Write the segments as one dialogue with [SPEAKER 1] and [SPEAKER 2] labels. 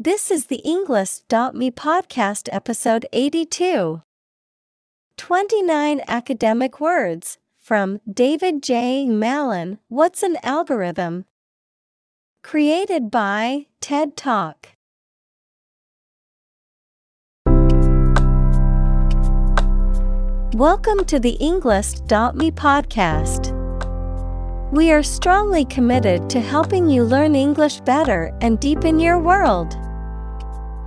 [SPEAKER 1] This is the Englist.me podcast episode 82. 29 academic words from David J. Malan. What's an algorithm? Created by TED Talk. Welcome to the Englist.me podcast. We are strongly committed to helping you learn English better and deepen your world.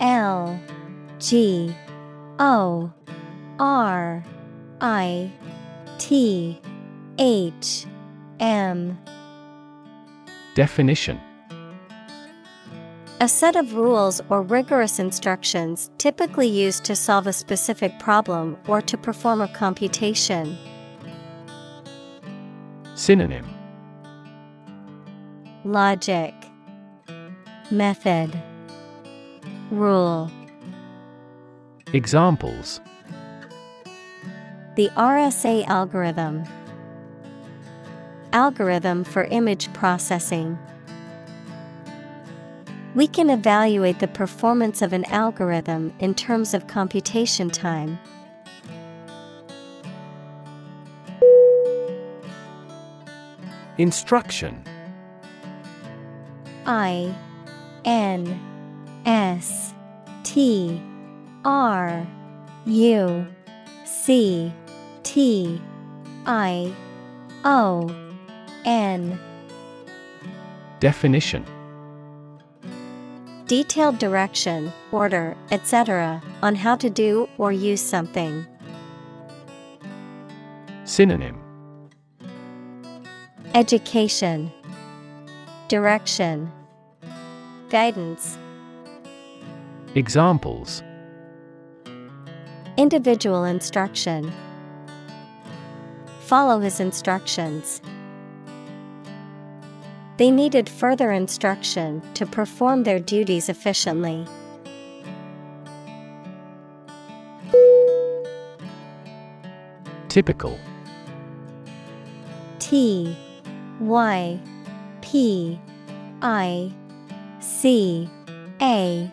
[SPEAKER 1] L G O R I T H M.
[SPEAKER 2] Definition.
[SPEAKER 1] A set of rules or rigorous instructions typically used to solve a specific problem or to perform a computation.
[SPEAKER 2] Synonym.
[SPEAKER 1] Logic. Method Rule
[SPEAKER 2] Examples
[SPEAKER 1] The RSA algorithm Algorithm for image processing. We can evaluate the performance of an algorithm in terms of computation time.
[SPEAKER 2] Instruction
[SPEAKER 1] I N S T R U C T I O N.
[SPEAKER 2] Definition.
[SPEAKER 1] Detailed direction, order, etc., on how to do or use something.
[SPEAKER 2] Synonym.
[SPEAKER 1] Education, Direction, Guidance,
[SPEAKER 2] Examples
[SPEAKER 1] Individual instruction. Follow his instructions. They needed further instruction to perform their duties efficiently.
[SPEAKER 2] Typical
[SPEAKER 1] T Y P I C A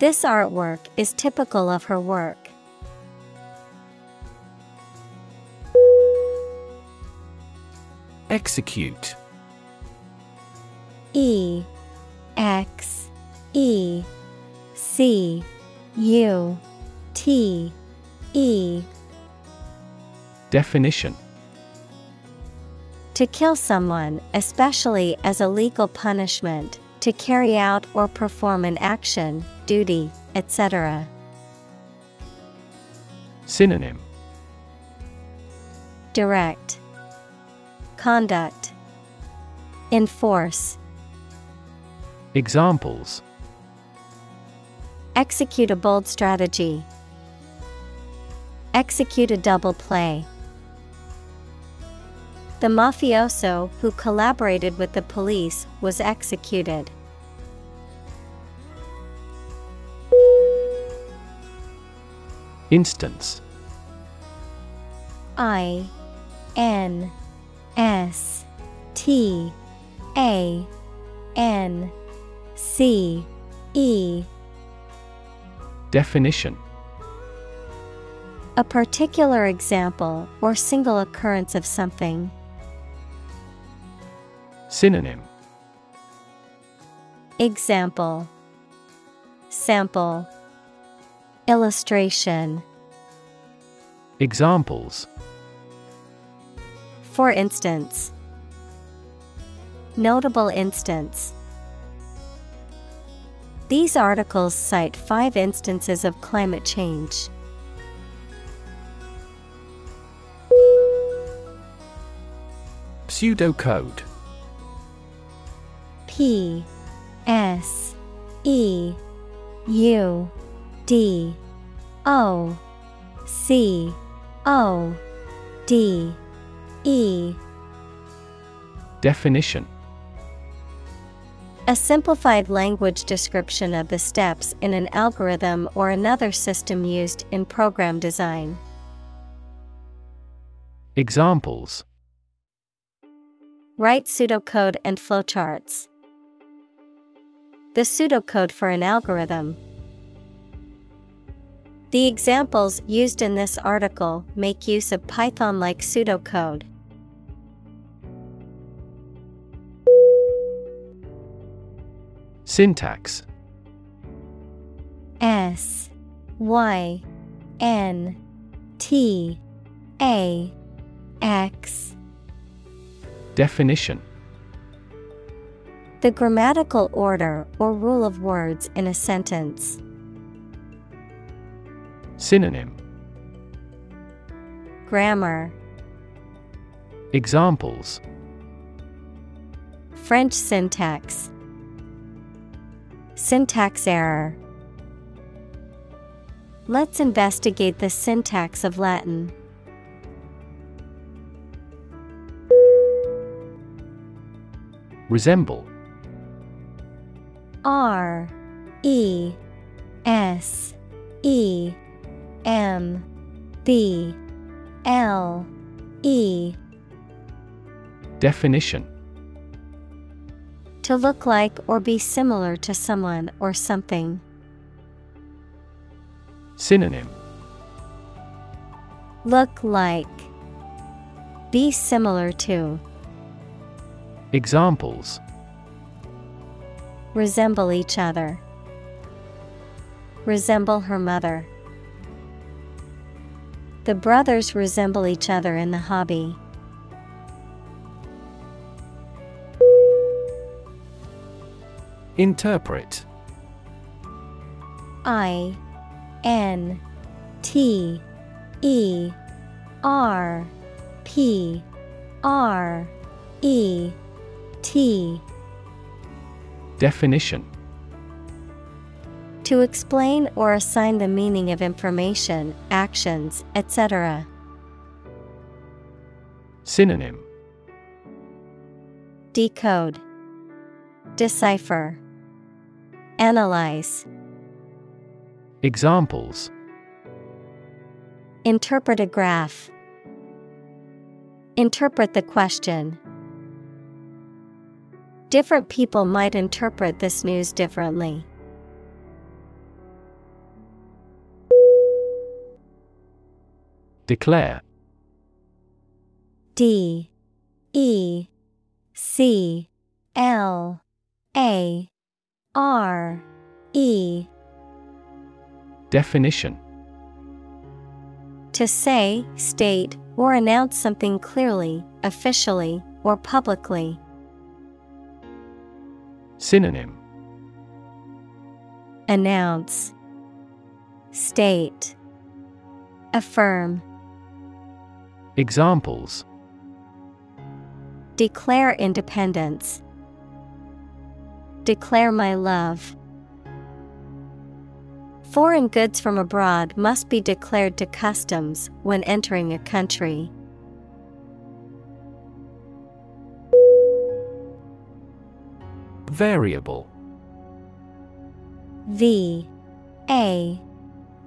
[SPEAKER 1] This artwork is typical of her work.
[SPEAKER 2] Execute.
[SPEAKER 1] E X E C U T E.
[SPEAKER 2] Definition.
[SPEAKER 1] To kill someone, especially as a legal punishment, to carry out or perform an action, duty, etc.
[SPEAKER 2] Synonym
[SPEAKER 1] Direct Conduct Enforce
[SPEAKER 2] Examples
[SPEAKER 1] Execute a bold strategy. Execute a double play. The mafioso who collaborated with the police was executed.
[SPEAKER 2] Instance.
[SPEAKER 1] I N S T A N C E.
[SPEAKER 2] Definition.
[SPEAKER 1] A particular example or single occurrence of something.
[SPEAKER 2] Synonym.
[SPEAKER 1] Example. Sample Illustration
[SPEAKER 2] Examples
[SPEAKER 1] For instance, Notable instance. These articles cite five instances of climate change.
[SPEAKER 2] Pseudocode
[SPEAKER 1] P S E U D O C O D E
[SPEAKER 2] Definition
[SPEAKER 1] A simplified language description of the steps in an algorithm or another system used in program design.
[SPEAKER 2] Examples
[SPEAKER 1] Write pseudocode and flowcharts. The pseudocode for an algorithm. The examples used in this article make use of Python like pseudocode.
[SPEAKER 2] Syntax
[SPEAKER 1] S Y N T A X
[SPEAKER 2] Definition
[SPEAKER 1] The grammatical order or rule of words in a sentence.
[SPEAKER 2] Synonym.
[SPEAKER 1] Grammar.
[SPEAKER 2] Examples.
[SPEAKER 1] French syntax. Syntax error. Let's investigate the syntax of Latin.
[SPEAKER 2] Resemble.
[SPEAKER 1] R E S E M B L E
[SPEAKER 2] Definition
[SPEAKER 1] To look like or be similar to someone or something.
[SPEAKER 2] Synonym
[SPEAKER 1] Look like. Be similar to.
[SPEAKER 2] Examples
[SPEAKER 1] Resemble each other. Resemble her mother. The brothers resemble each other in the hobby.
[SPEAKER 2] Interpret.
[SPEAKER 1] I N T E R P R E T.
[SPEAKER 2] Definition
[SPEAKER 1] To explain or assign the meaning of information, actions, etc.
[SPEAKER 2] Synonym
[SPEAKER 1] Decode, Decipher, Analyze,
[SPEAKER 2] Examples
[SPEAKER 1] Interpret a graph. Interpret the question. Different people might interpret this news differently.
[SPEAKER 2] Declare.
[SPEAKER 1] D E C L A R E.
[SPEAKER 2] Definition.
[SPEAKER 1] To say, state, or announce something clearly, officially, or publicly.
[SPEAKER 2] Synonym.
[SPEAKER 1] Announce, State, Affirm,
[SPEAKER 2] Examples
[SPEAKER 1] Declare independence. Declare my love. Foreign goods from abroad must be declared to customs when entering a country.
[SPEAKER 2] Variable
[SPEAKER 1] V A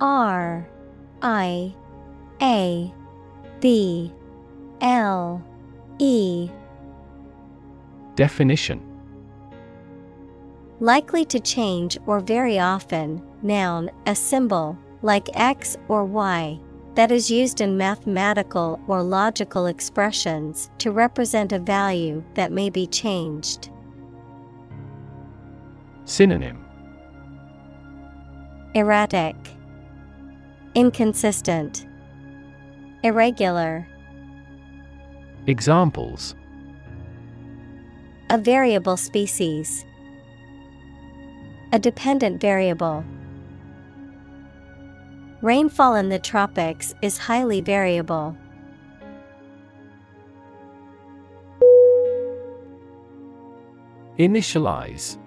[SPEAKER 1] R I A B L E.
[SPEAKER 2] Definition.
[SPEAKER 1] Likely to change or very often, noun, a symbol, like X or Y, that is used in mathematical or logical expressions to represent a value that may be changed.
[SPEAKER 2] Synonym.
[SPEAKER 1] Erratic, Inconsistent, Irregular.
[SPEAKER 2] Examples
[SPEAKER 1] A variable species, a dependent variable. Rainfall in the tropics is highly variable.
[SPEAKER 2] Initialize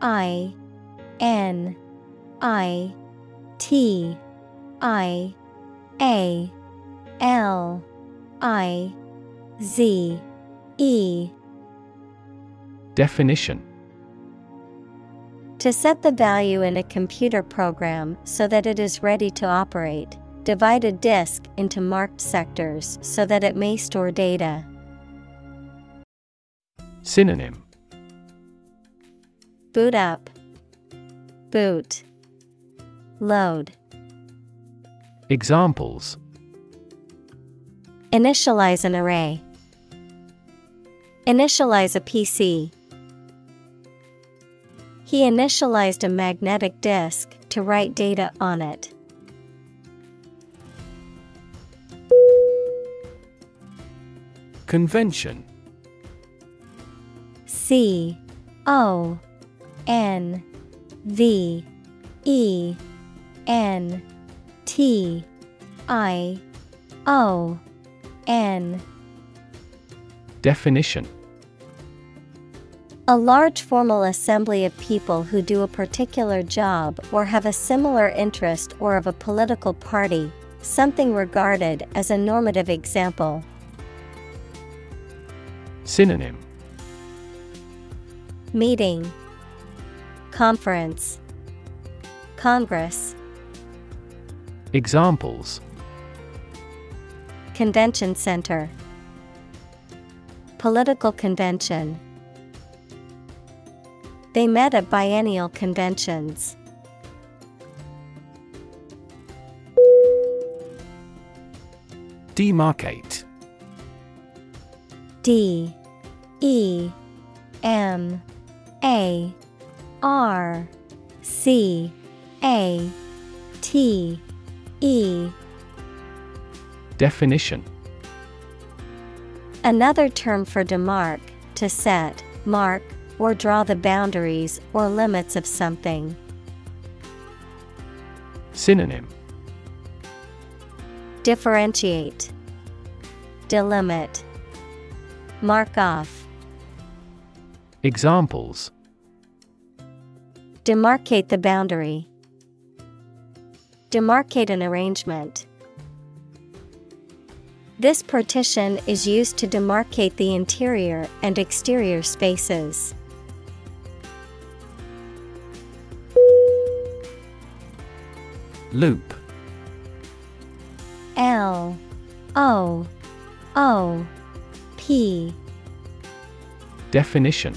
[SPEAKER 1] I N I T I A L I Z E
[SPEAKER 2] Definition
[SPEAKER 1] To set the value in a computer program so that it is ready to operate. Divide a disk into marked sectors so that it may store data.
[SPEAKER 2] Synonym
[SPEAKER 1] Boot up, Boot, Load.
[SPEAKER 2] Examples
[SPEAKER 1] Initialize an array. Initialize a PC. He initialized a magnetic disk to write data on it.
[SPEAKER 2] Convention
[SPEAKER 1] C O N V E N T I O N.
[SPEAKER 2] Definition.
[SPEAKER 1] A large formal assembly of people who do a particular job or have a similar interest or of a political party, something regarded as a normative example.
[SPEAKER 2] Synonym.
[SPEAKER 1] Meeting, Conference, Congress,
[SPEAKER 2] Examples.
[SPEAKER 1] Convention Center, Political Convention. They met at biennial conventions.
[SPEAKER 2] Demarcate.
[SPEAKER 1] D. E. M. A. R. C. A. T E
[SPEAKER 2] Definition
[SPEAKER 1] Another term for demarc, to set, mark, or draw the boundaries or limits of something.
[SPEAKER 2] Synonym
[SPEAKER 1] Differentiate, Delimit, Mark off.
[SPEAKER 2] Examples
[SPEAKER 1] Demarcate the boundary. Demarcate an arrangement. This partition is used to demarcate the interior and exterior spaces.
[SPEAKER 2] Loop
[SPEAKER 1] L O O P
[SPEAKER 2] Definition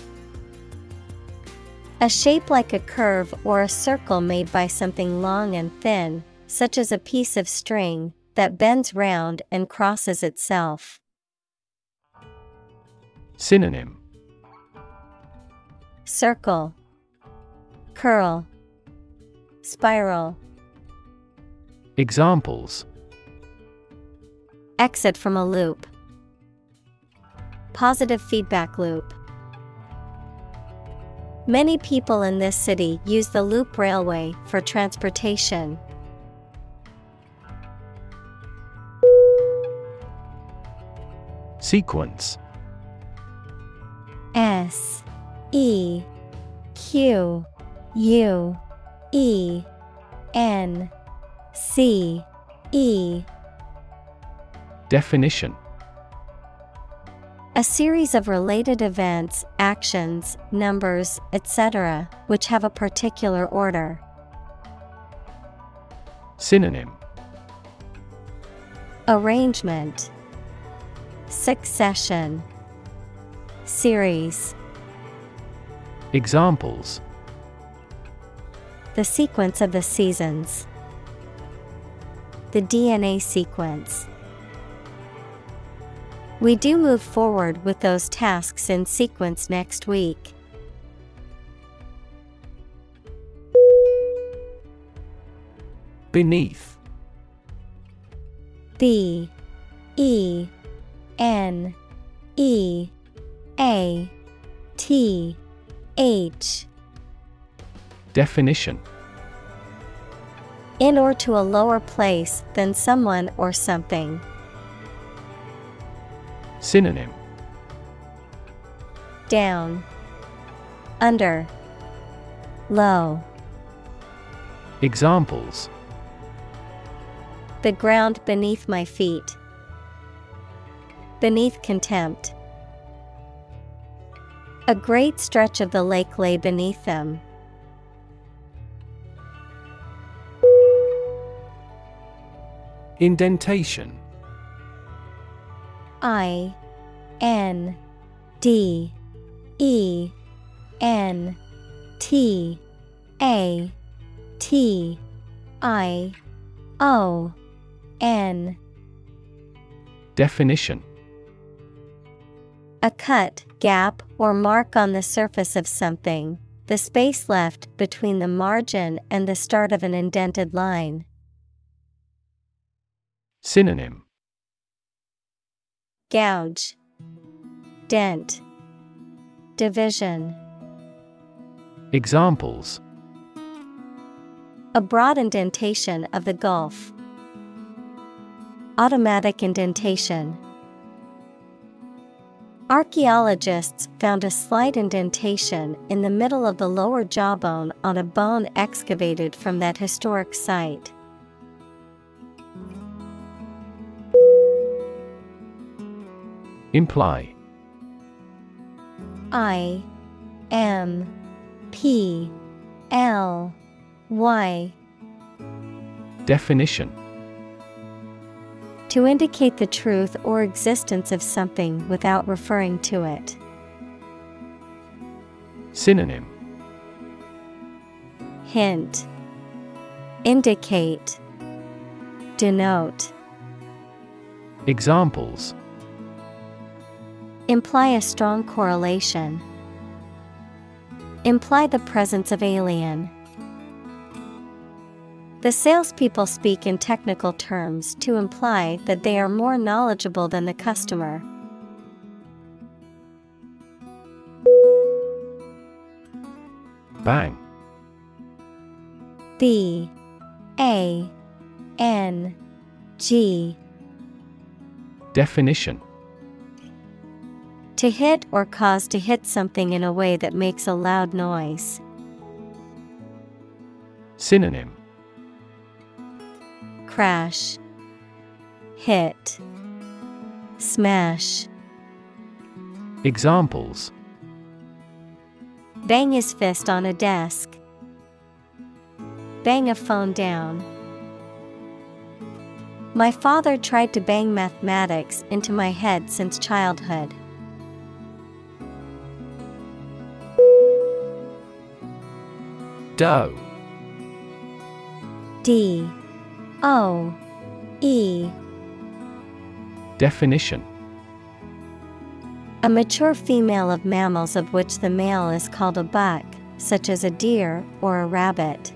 [SPEAKER 1] A shape like a curve or a circle made by something long and thin, such as a piece of string, that bends round and crosses itself.
[SPEAKER 2] Synonym
[SPEAKER 1] Circle, Curl, Spiral.
[SPEAKER 2] Examples
[SPEAKER 1] Exit from a loop. Positive feedback loop. Many people in this city use the loop railway for transportation.
[SPEAKER 2] Sequence.
[SPEAKER 1] S E Q U E N C E.
[SPEAKER 2] Definition
[SPEAKER 1] A series of related events, actions, numbers, etc., which have a particular order.
[SPEAKER 2] Synonym
[SPEAKER 1] Arrangement Succession Series
[SPEAKER 2] Examples
[SPEAKER 1] The sequence of the seasons. The DNA sequence. We do move forward with those tasks in sequence next week.
[SPEAKER 2] Beneath
[SPEAKER 1] B E N E A T H
[SPEAKER 2] Definition
[SPEAKER 1] In or to a lower place than someone or something.
[SPEAKER 2] Synonym
[SPEAKER 1] Down, Under, Low.
[SPEAKER 2] Examples
[SPEAKER 1] The ground beneath my feet. Beneath contempt. A great stretch of the lake lay beneath them.
[SPEAKER 2] Indentation
[SPEAKER 1] I N D E N T A T I O N.
[SPEAKER 2] Definition.
[SPEAKER 1] A cut, gap, or mark on the surface of something, the space left between the margin and the start of an indented line.
[SPEAKER 2] Synonym
[SPEAKER 1] Gouge, Dent, Division.
[SPEAKER 2] Examples
[SPEAKER 1] A broad indentation of the Gulf. Automatic indentation. Archaeologists found a slight indentation in the middle of the lower jawbone on a bone excavated from that historic site.
[SPEAKER 2] Imply.
[SPEAKER 1] I M P L Y.
[SPEAKER 2] Definition.
[SPEAKER 1] To indicate the truth or existence of something without referring to it.
[SPEAKER 2] Synonym.
[SPEAKER 1] Hint. Indicate. Denote.
[SPEAKER 2] Examples
[SPEAKER 1] Imply a strong correlation. Imply the presence of alien. The salespeople speak in technical terms to imply that they are more knowledgeable than the customer.
[SPEAKER 2] Bang
[SPEAKER 1] B A N G
[SPEAKER 2] Definition
[SPEAKER 1] To hit or cause to hit something in a way that makes a loud noise.
[SPEAKER 2] Synonym
[SPEAKER 1] Crash, Hit, Smash.
[SPEAKER 2] Examples
[SPEAKER 1] Bang his fist on a desk. Bang a phone down. My father tried to bang mathematics into my head since childhood.
[SPEAKER 2] Doe
[SPEAKER 1] D. O. E.
[SPEAKER 2] Definition.
[SPEAKER 1] A mature female of mammals of which the male is called a buck, such as a deer or a rabbit.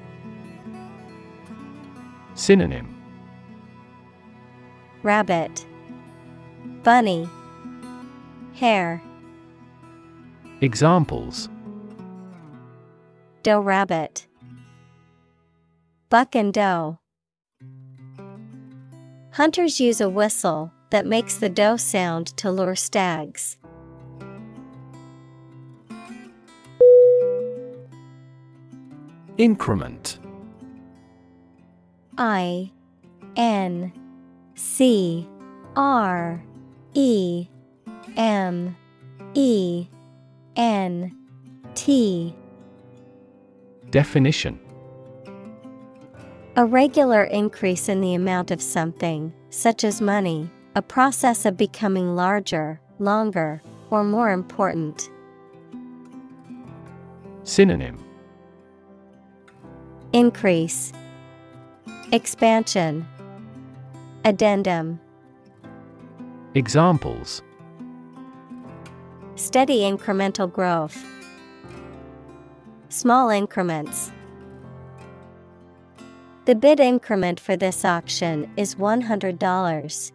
[SPEAKER 2] Synonym.
[SPEAKER 1] Rabbit, Bunny, Hare,
[SPEAKER 2] Examples
[SPEAKER 1] Doe rabbit, Buck and doe. Hunters use a whistle that makes the doe sound to lure stags.
[SPEAKER 2] Increment
[SPEAKER 1] I N C R E M E N T
[SPEAKER 2] Definition.
[SPEAKER 1] A regular increase in the amount of something, such as money, a process of becoming larger, longer, or more important.
[SPEAKER 2] Synonym.
[SPEAKER 1] Increase, Expansion, Addendum.
[SPEAKER 2] Examples.
[SPEAKER 1] Steady incremental growth, Small increments. The bid increment for this auction is $100.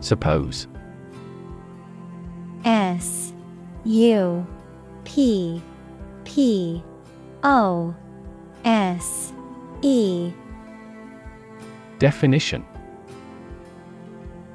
[SPEAKER 2] Suppose
[SPEAKER 1] S U P P O S E
[SPEAKER 2] Definition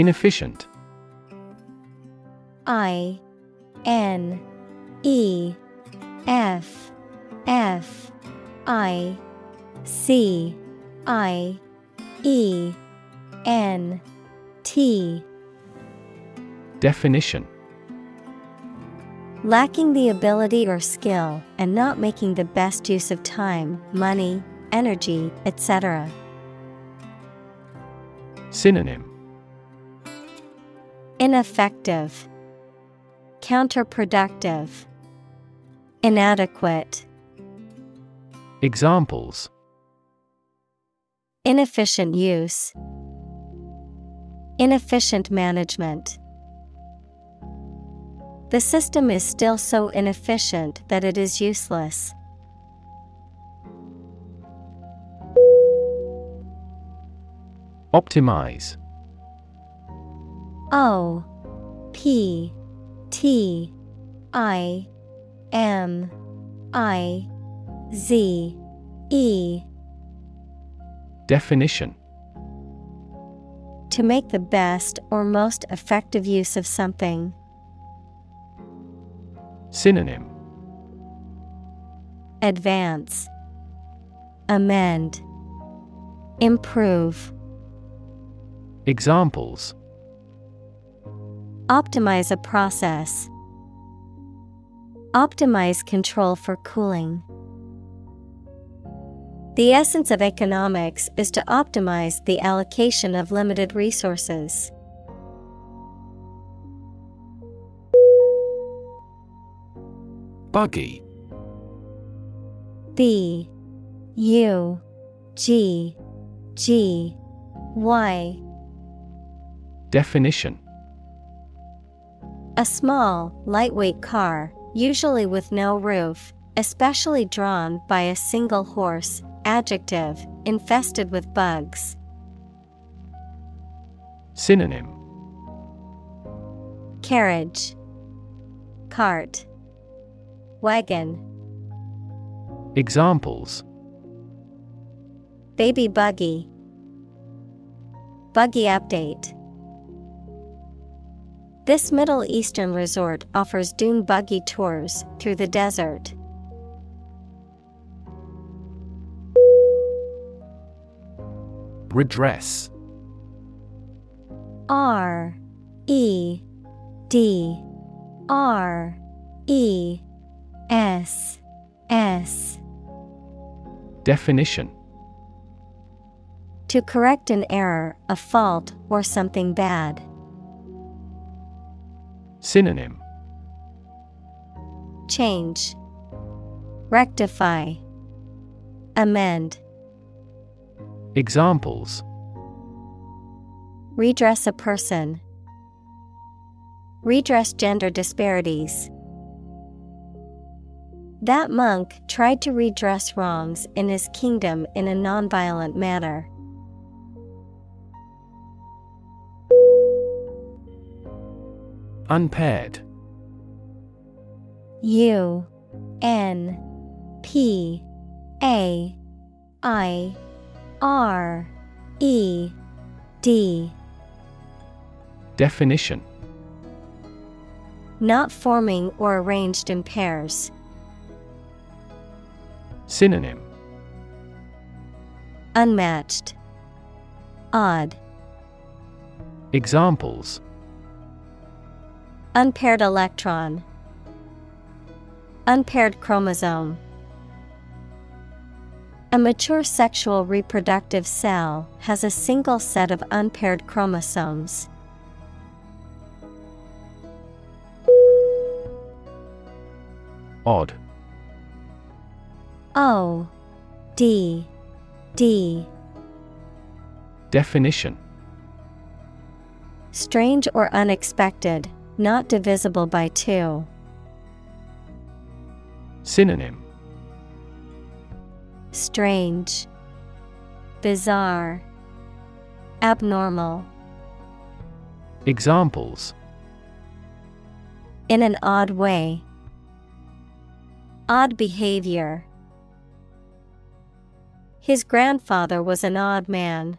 [SPEAKER 2] Inefficient.
[SPEAKER 1] I N E F F I C I E N T.
[SPEAKER 2] Definition.
[SPEAKER 1] Lacking the ability or skill and not making the best use of time, money, energy, etc.
[SPEAKER 2] Synonym
[SPEAKER 1] Ineffective, Counterproductive, Inadequate,
[SPEAKER 2] Examples
[SPEAKER 1] Inefficient use, Inefficient management. The system is still so inefficient that it is useless.
[SPEAKER 2] Optimize
[SPEAKER 1] O P T I M I Z E.
[SPEAKER 2] Definition.
[SPEAKER 1] To make the best or most effective use of something.
[SPEAKER 2] Synonym.
[SPEAKER 1] Advance, Amend, Improve.
[SPEAKER 2] Examples
[SPEAKER 1] Optimize a process. Optimize control for cooling. The essence of economics is to optimize the allocation of limited resources.
[SPEAKER 2] Buggy
[SPEAKER 1] B U G G Y
[SPEAKER 2] Definition
[SPEAKER 1] A small, lightweight car, usually with no roof, especially drawn by a single horse, adjective, infested with bugs.
[SPEAKER 2] Synonym.
[SPEAKER 1] Carriage, Cart, Wagon,
[SPEAKER 2] Examples.
[SPEAKER 1] Baby buggy, Buggy update. This Middle Eastern resort offers dune buggy tours through the desert.
[SPEAKER 2] Redress
[SPEAKER 1] R E D R E S S
[SPEAKER 2] Definition
[SPEAKER 1] To correct an error, a fault, or something bad.
[SPEAKER 2] Synonym.
[SPEAKER 1] Change, Rectify, Amend,
[SPEAKER 2] Examples.
[SPEAKER 1] Redress a person, Redress gender disparities. That monk tried to redress wrongs in his kingdom in a nonviolent manner.
[SPEAKER 2] Unpaired.
[SPEAKER 1] U N P A I R E D.
[SPEAKER 2] Definition
[SPEAKER 1] Not forming or arranged in pairs.
[SPEAKER 2] Synonym
[SPEAKER 1] Unmatched. Odd.
[SPEAKER 2] Examples
[SPEAKER 1] Unpaired electron. Unpaired chromosome. A mature sexual reproductive cell has a single set of unpaired chromosomes.
[SPEAKER 2] Odd.
[SPEAKER 1] O D D
[SPEAKER 2] Definition
[SPEAKER 1] Strange or unexpected, not divisible by two.
[SPEAKER 2] Synonym
[SPEAKER 1] Strange, Bizarre, Abnormal.
[SPEAKER 2] Examples
[SPEAKER 1] In an odd way. Odd behavior. His grandfather was an odd man.